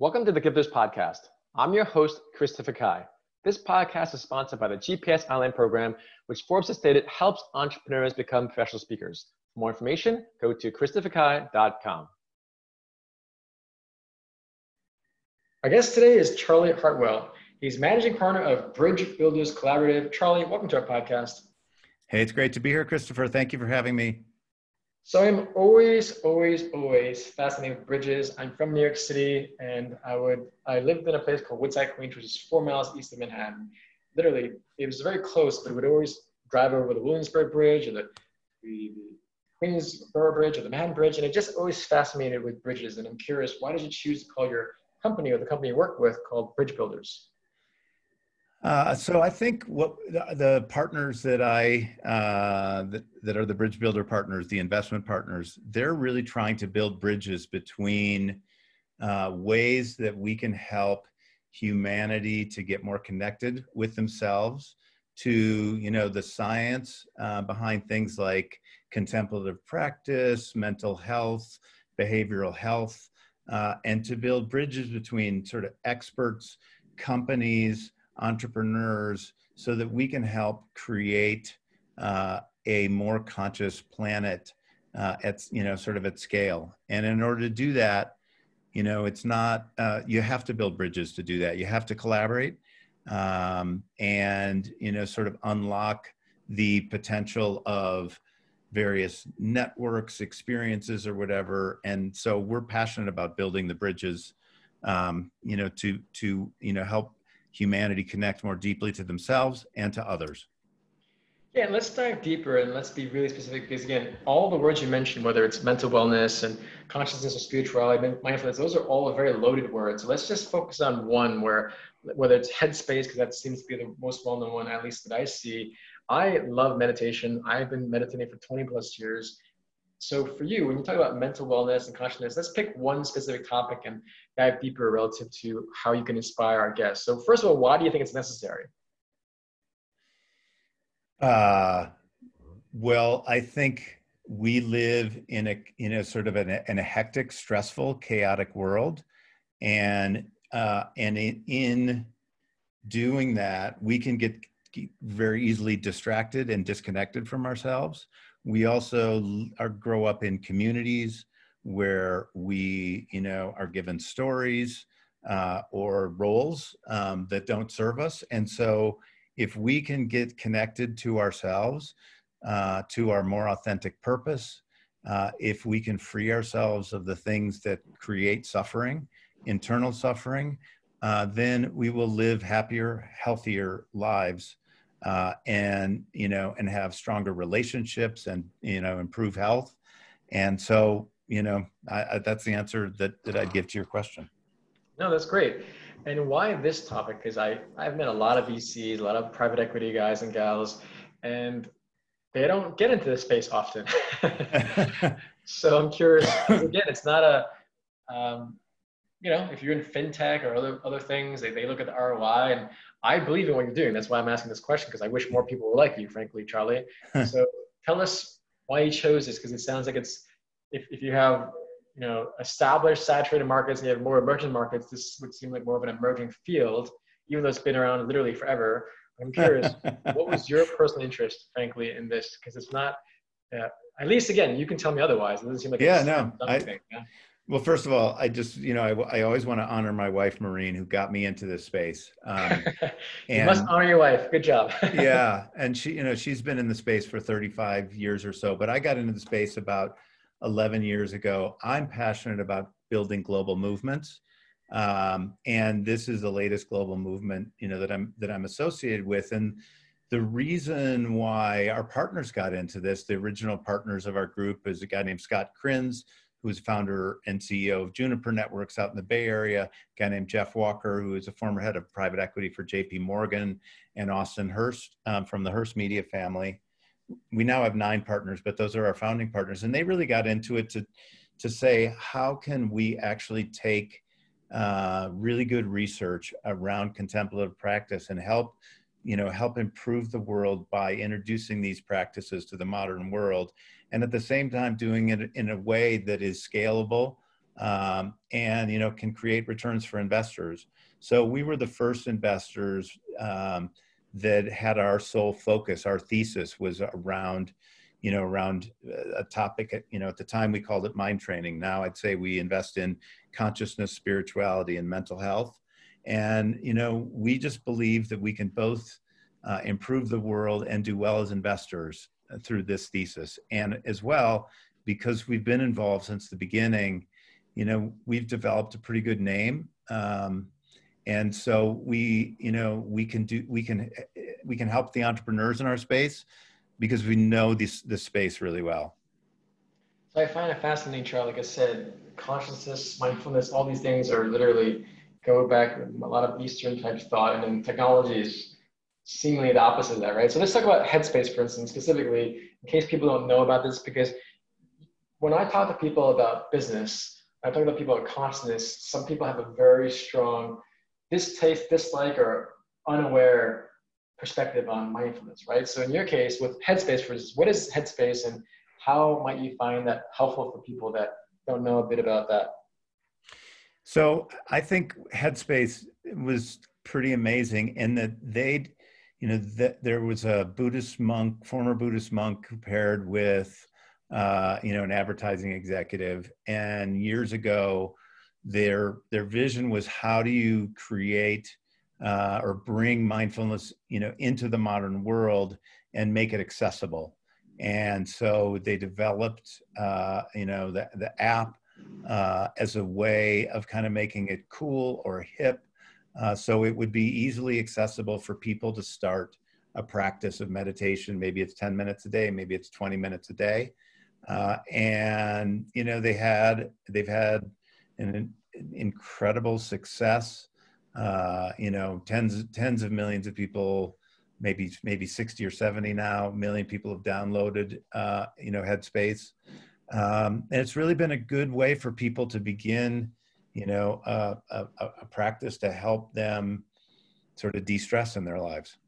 Welcome to the Give This podcast. I'm your host, Christopher Kai. This podcast is sponsored by the GPS Online program, which Forbes has stated helps entrepreneurs become professional speakers. For more information, go to christopherkai.com. Our guest today is Charlie Hartwell. He's managing partner of Bridge Builders Collaborative. Charlie, welcome to our podcast. Hey, it's great to be here, Christopher. Thank you for having me. So I'm always, always, always fascinated with bridges. I'm from New York City, and I would I lived in a place called Woodside, Queens, which is four miles east of Manhattan. Literally, it was very close, but we would always drive over the Williamsburg Bridge or the, the, the Queensboro Bridge or the Manhattan Bridge, and it just always fascinated with bridges. And I'm curious, why did you choose to call your company or the company you work with called Bridge Builders? Uh, so I think what the, partners that I uh, that, that are the bridge builder partners, the investment partners, they're really trying to build bridges between uh, ways that we can help humanity to get more connected with themselves, to you know the science uh, behind things like contemplative practice, mental health, behavioral health, uh, and to build bridges between sort of experts, companies entrepreneurs so that we can help create uh, a more conscious planet uh, at you know sort of at scale. And in order to do that you know it's not uh, you have to build bridges to do that. You have to collaborate um, and you know sort of unlock the potential of various networks experiences or whatever. And so we're passionate about building the bridges um, you know to to you know help humanity connect more deeply to themselves and to others. Yeah, let's dive deeper and let's be really specific because again, all the words you mentioned, whether it's mental wellness and consciousness or spirituality, mindfulness, those are all very loaded words. So let's just focus on one where whether it's headspace, because that seems to be the most well-known one, at least that I see. I love meditation. I've been meditating for 20 plus years. So for you, when you talk about mental wellness and consciousness, let's pick one specific topic and dive deeper relative to how you can inspire our guests. So first of all, why do you think it's necessary? Uh, well, I think we live in a in a sort of an, in a hectic, stressful, chaotic world, and uh, and in, in doing that, we can get very easily distracted and disconnected from ourselves. We also are grow up in communities where we, you know, are given stories uh, or roles um, that don't serve us. And so if we can get connected to ourselves, uh, to our more authentic purpose, uh, if we can free ourselves of the things that create suffering, internal suffering, uh, then we will live happier, healthier lives uh, and you know and have stronger relationships and you know improve health. And so you know I, I, that's the answer that that i'd give to your question. No that's great. And why this topic? Because i i've met a lot of vcs a lot of private equity guys and gals and they don't get into this space often. So i'm curious again it's not a um, you know if you're in fintech or other other things they, they look at the roi and I believe in what you're doing. That's why I'm asking this question because I wish more people were like you, frankly, Charlie. so tell us why you chose this because it sounds like it's if, if you have you know established saturated markets and you have more emerging markets, this would seem like more of an emerging field, even though it's been around literally forever. I'm curious, what was your personal interest, frankly, in this? Because it's not. Uh, at least again, you can tell me otherwise. It doesn't seem like yeah, no. I, yeah? Well, first of all, I just, you know, I, I always want to honor my wife, Maureen, who got me into this space. Um, you must honor your wife. Good job. yeah. And she, you know, she's been in the space for 35 years or so, but I got into the space about 11 years ago. I'm passionate about building global movements. Um, and this is the latest global movement, you know, that I'm, that I'm associated with. And the reason why our partners got into this, the original partners of our group is a guy named Scott Kriens, who's founder and CEO of Juniper Networks out in the Bay Area, a guy named Jeff Walker, who is a former head of private equity for JP Morgan, and Austin Hearst um, from the Hearst Media family. We now have nine partners, but those are our founding partners. And they really got into it to, to say, how can we actually take uh, really good research around contemplative practice and help you know help improve the world by introducing these practices to the modern world and at the same time doing it in a way that is scalable um, and you know can create returns for investors. So we were the first investors um, that had our sole focus. Our thesis was around, you know, around a topic. You know, at the time we called it mind training. Now I'd say we invest in consciousness, spirituality, and mental health. And you know, we just believe that we can both uh, improve the world and do well as investors uh, through this thesis. And as well, because we've been involved since the beginning, you know, we've developed a pretty good name. Um, and so we, you know, we can do, we can, we can help the entrepreneurs in our space because we know this, this space really well. So I find it fascinating, Charlie. Like I said, consciousness, mindfulness, all these things are literally go back a lot of Eastern type thought, and then technology is seemingly the opposite of that, right? So let's talk about Headspace, for instance, specifically, in case people don't know about this, because when I talk to people about business, I talk about people about consciousness, some people have a very strong distaste, dislike, or unaware perspective on mindfulness, right? So in your case, with Headspace, for instance, what is Headspace and how might you find that helpful for people that don't know a bit about that? So I think Headspace was pretty amazing in that they'd, you know, that there was a Buddhist monk, former Buddhist monk, paired with, uh, you know, an advertising executive. And years ago, their their vision was how do you create uh, or bring mindfulness, you know, into the modern world and make it accessible. And so they developed, uh, you know, the the app uh, as a way of kind of making it cool or hip uh, so it would be easily accessible for people to start a practice of meditation. Maybe it's 10 minutes a day, maybe it's 20 minutes a day. Uh, and, you know, they had, they've had an, an incredible success. Uh, you know, tens, tens of millions of people, maybe, maybe 60 or 70 now, million people have downloaded, uh, you know, Headspace. Um, and it's really been a good way for people to begin you know, uh, a, a, practice to help them sort of de-stress in their lives.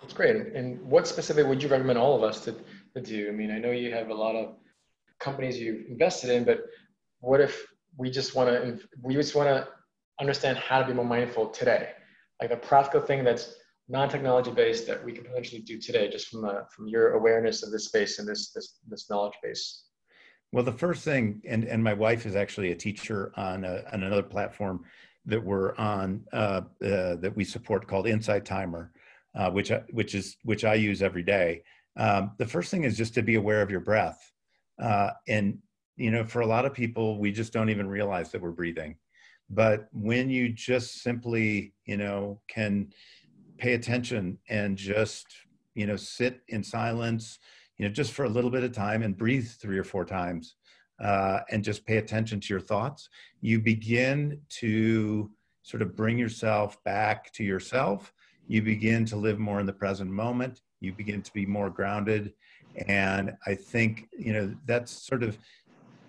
That's great. And what specifically would you recommend all of us to, to do? I mean, I know you have a lot of companies you've invested in, but what if we just want to, we just want to understand how to be more mindful today? Like a practical thing that's non-technology based that we can potentially do today, just from, uh, from your awareness of this space and this, this, this knowledge base. Well, the first thing, and, and my wife is actually a teacher on, a, on another platform that we're on uh, uh, that we support called Insight Timer, uh, which I, which is which I use every day. Um, the first thing is just to be aware of your breath, uh, and you know, for a lot of people, we just don't even realize that we're breathing. But when you just simply, you know, can pay attention and just you know sit in silence you know, just for a little bit of time and breathe three or four times uh, and just pay attention to your thoughts, you begin to sort of bring yourself back to yourself. You begin to live more in the present moment. You begin to be more grounded. And I think, you know, that's sort of,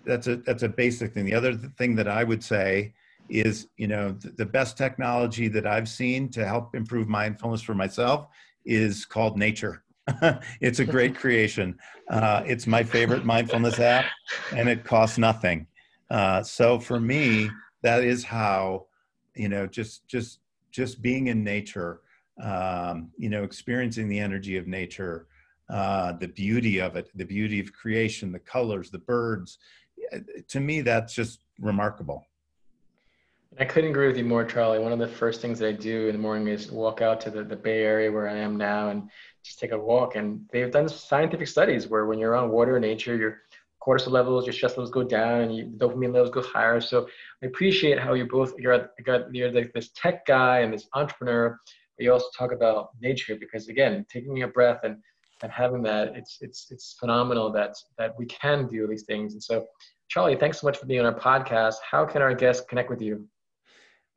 that's a, that's a basic thing. The other thing that I would say is, you know, the, the best technology that I've seen to help improve mindfulness for myself is called nature it's a great creation. Uh, it's my favorite mindfulness app, and it costs nothing. Uh, so for me, that is how you know just just just being in nature, um, you know, experiencing the energy of nature, uh, the beauty of it, the beauty of creation, the colors, the birds. To me, that's just remarkable. I couldn't agree with you more, Charlie. One of the first things that I do in the morning is walk out to the, the Bay Area where I am now and just take a walk. And they've done scientific studies where when you're on water and nature, your cortisol levels, your stress levels go down, and your dopamine levels go higher. So I appreciate how you both you're got you're like this tech guy and this entrepreneur, but you also talk about nature because again, taking a breath and and having that, it's it's it's phenomenal that that we can do these things. And so, Charlie, thanks so much for being on our podcast. How can our guests connect with you?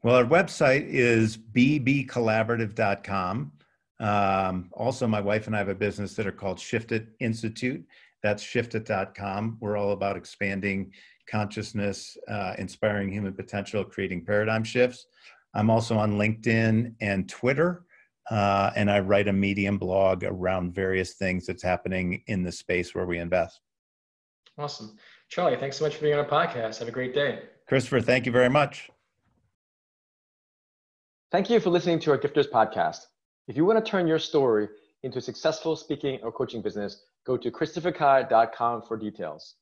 Well, our website is bbcollaborative.com. Um, also, my wife and I have a business that are called Shiftit Institute. That's shiftit.com. We're all about expanding consciousness, uh, inspiring human potential, creating paradigm shifts. I'm also on LinkedIn and Twitter, uh, and I write a Medium blog around various things that's happening in the space where we invest. Awesome. Charlie, thanks so much for being on our podcast. Have a great day. Christopher, thank you very much. Thank you for listening to our Gifters podcast. If you want to turn your story into a successful speaking or coaching business, go to christopherkai.com for details.